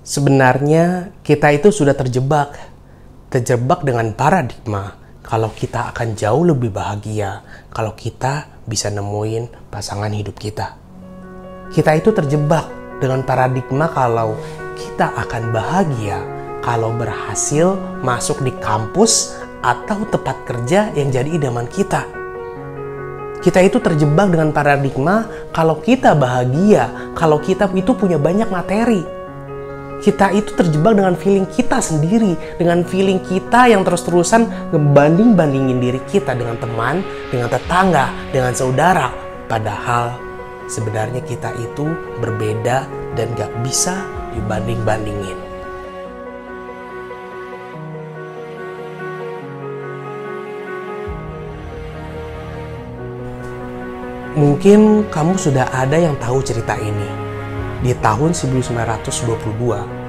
Sebenarnya kita itu sudah terjebak. Terjebak dengan paradigma kalau kita akan jauh lebih bahagia kalau kita bisa nemuin pasangan hidup kita. Kita itu terjebak dengan paradigma kalau kita akan bahagia kalau berhasil masuk di kampus atau tempat kerja yang jadi idaman kita. Kita itu terjebak dengan paradigma kalau kita bahagia, kalau kita itu punya banyak materi kita itu terjebak dengan feeling kita sendiri, dengan feeling kita yang terus-terusan ngebanding-bandingin diri kita dengan teman, dengan tetangga, dengan saudara. Padahal sebenarnya kita itu berbeda dan gak bisa dibanding-bandingin. Mungkin kamu sudah ada yang tahu cerita ini di tahun 1922,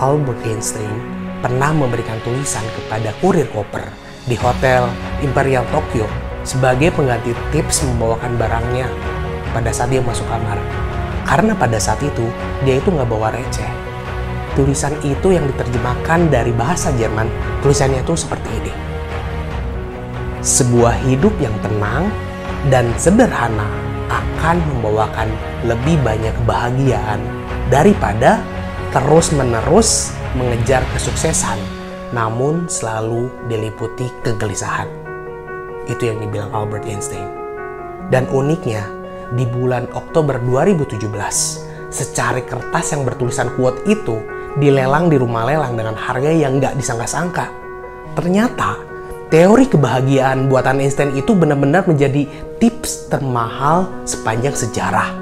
Albert Einstein pernah memberikan tulisan kepada kurir koper di Hotel Imperial Tokyo sebagai pengganti tips membawakan barangnya pada saat dia masuk kamar. Karena pada saat itu, dia itu nggak bawa receh. Tulisan itu yang diterjemahkan dari bahasa Jerman, tulisannya itu seperti ini. Sebuah hidup yang tenang dan sederhana akan membawakan lebih banyak kebahagiaan daripada terus-menerus mengejar kesuksesan, namun selalu diliputi kegelisahan. Itu yang dibilang Albert Einstein. Dan uniknya, di bulan Oktober 2017, secari kertas yang bertulisan quote itu dilelang di rumah lelang dengan harga yang nggak disangka-sangka. Ternyata, teori kebahagiaan buatan Einstein itu benar-benar menjadi tips termahal sepanjang sejarah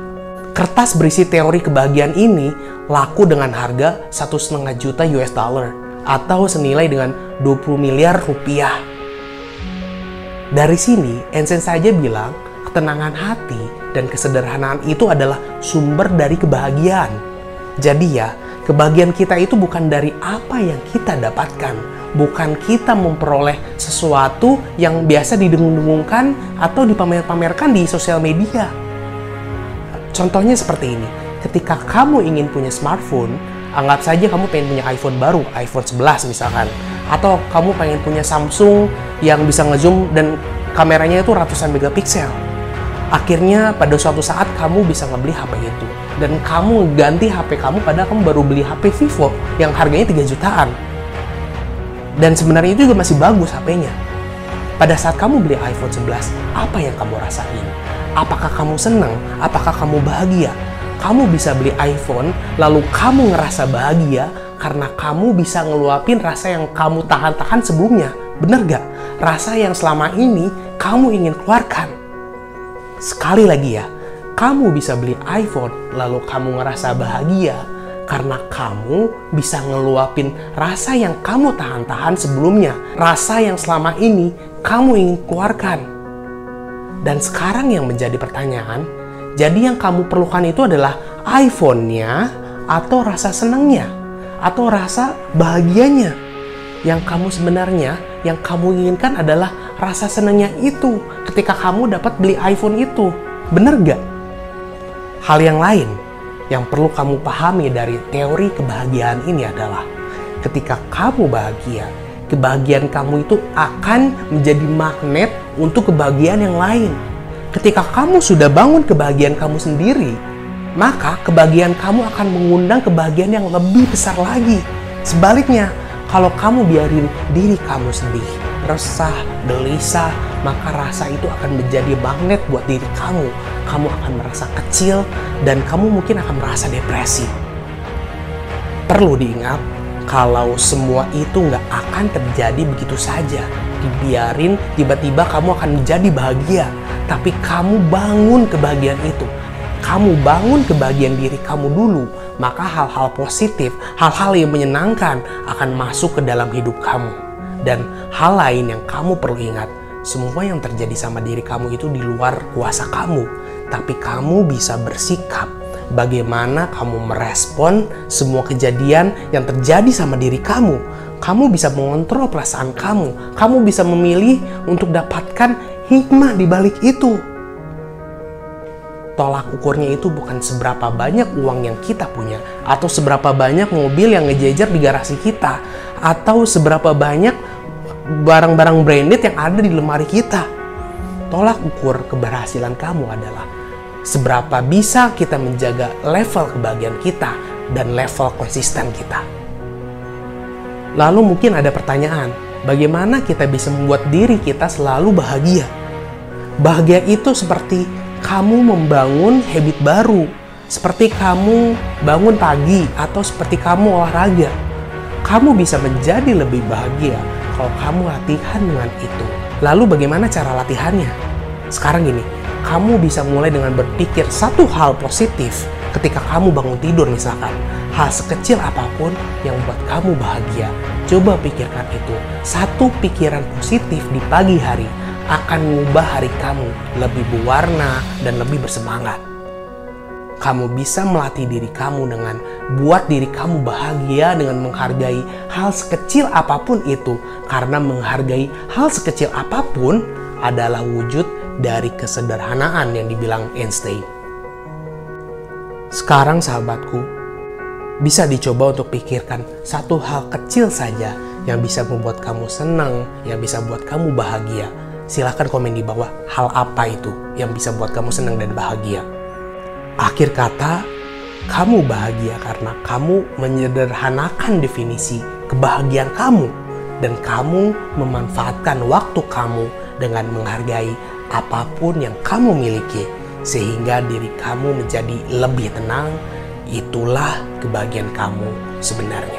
Kertas berisi teori kebahagiaan ini laku dengan harga satu setengah juta US dollar atau senilai dengan 20 miliar rupiah. Dari sini, Einstein saja bilang ketenangan hati dan kesederhanaan itu adalah sumber dari kebahagiaan. Jadi ya, kebahagiaan kita itu bukan dari apa yang kita dapatkan, bukan kita memperoleh sesuatu yang biasa didengung-dengungkan atau dipamer-pamerkan di sosial media Contohnya seperti ini, ketika kamu ingin punya smartphone, anggap saja kamu pengen punya iPhone baru, iPhone 11 misalkan, atau kamu pengen punya Samsung yang bisa ngezoom dan kameranya itu ratusan megapiksel. Akhirnya pada suatu saat kamu bisa ngebeli HP itu dan kamu ganti HP kamu padahal kamu baru beli HP Vivo yang harganya 3 jutaan. Dan sebenarnya itu juga masih bagus HP-nya. Pada saat kamu beli iPhone 11, apa yang kamu rasain? Apakah kamu senang? Apakah kamu bahagia? Kamu bisa beli iPhone, lalu kamu ngerasa bahagia karena kamu bisa ngeluapin rasa yang kamu tahan-tahan sebelumnya. Bener gak? Rasa yang selama ini kamu ingin keluarkan. Sekali lagi ya, kamu bisa beli iPhone, lalu kamu ngerasa bahagia karena kamu bisa ngeluapin rasa yang kamu tahan-tahan sebelumnya. Rasa yang selama ini kamu ingin keluarkan. Dan sekarang yang menjadi pertanyaan, jadi yang kamu perlukan itu adalah iPhone-nya atau rasa senangnya atau rasa bahagianya. Yang kamu sebenarnya yang kamu inginkan adalah rasa senangnya itu ketika kamu dapat beli iPhone itu. Bener gak? Hal yang lain yang perlu kamu pahami dari teori kebahagiaan ini adalah ketika kamu bahagia, kebahagiaan kamu itu akan menjadi magnet untuk kebahagiaan yang lain. Ketika kamu sudah bangun kebahagiaan kamu sendiri, maka kebahagiaan kamu akan mengundang kebahagiaan yang lebih besar lagi. Sebaliknya, kalau kamu biarin diri kamu sendiri resah, gelisah, maka rasa itu akan menjadi magnet buat diri kamu. Kamu akan merasa kecil dan kamu mungkin akan merasa depresi. Perlu diingat, kalau semua itu nggak akan terjadi begitu saja. Dibiarin, tiba-tiba kamu akan menjadi bahagia. Tapi kamu bangun kebahagiaan itu. Kamu bangun kebahagiaan diri kamu dulu, maka hal-hal positif, hal-hal yang menyenangkan akan masuk ke dalam hidup kamu. Dan hal lain yang kamu perlu ingat, semua yang terjadi sama diri kamu itu di luar kuasa kamu. Tapi kamu bisa bersikap bagaimana kamu merespon semua kejadian yang terjadi sama diri kamu. Kamu bisa mengontrol perasaan kamu. Kamu bisa memilih untuk dapatkan hikmah di balik itu. tolak ukurnya itu bukan seberapa banyak uang yang kita punya atau seberapa banyak mobil yang ngejejer di garasi kita atau seberapa banyak barang-barang branded yang ada di lemari kita. Tolak ukur keberhasilan kamu adalah seberapa bisa kita menjaga level kebahagiaan kita dan level konsisten kita. Lalu mungkin ada pertanyaan, bagaimana kita bisa membuat diri kita selalu bahagia? Bahagia itu seperti kamu membangun habit baru, seperti kamu bangun pagi atau seperti kamu olahraga. Kamu bisa menjadi lebih bahagia kalau kamu latihan dengan itu. Lalu bagaimana cara latihannya? Sekarang gini, kamu bisa mulai dengan berpikir satu hal positif ketika kamu bangun tidur misalkan. Hal sekecil apa pun yang membuat kamu bahagia. Coba pikirkan itu. Satu pikiran positif di pagi hari akan mengubah hari kamu lebih berwarna dan lebih bersemangat. Kamu bisa melatih diri kamu dengan buat diri kamu bahagia dengan menghargai hal sekecil apa pun itu, karena menghargai hal sekecil apa pun adalah wujud dari kesederhanaan yang dibilang Einstein. Sekarang, sahabatku, bisa dicoba untuk pikirkan satu hal kecil saja yang bisa membuat kamu senang, yang bisa membuat kamu bahagia silahkan komen di bawah hal apa itu yang bisa buat kamu senang dan bahagia. Akhir kata, kamu bahagia karena kamu menyederhanakan definisi kebahagiaan kamu dan kamu memanfaatkan waktu kamu dengan menghargai apa pun yang kamu miliki sehingga diri kamu menjadi lebih tenang. Itulah kebahagiaan kamu sebenarnya.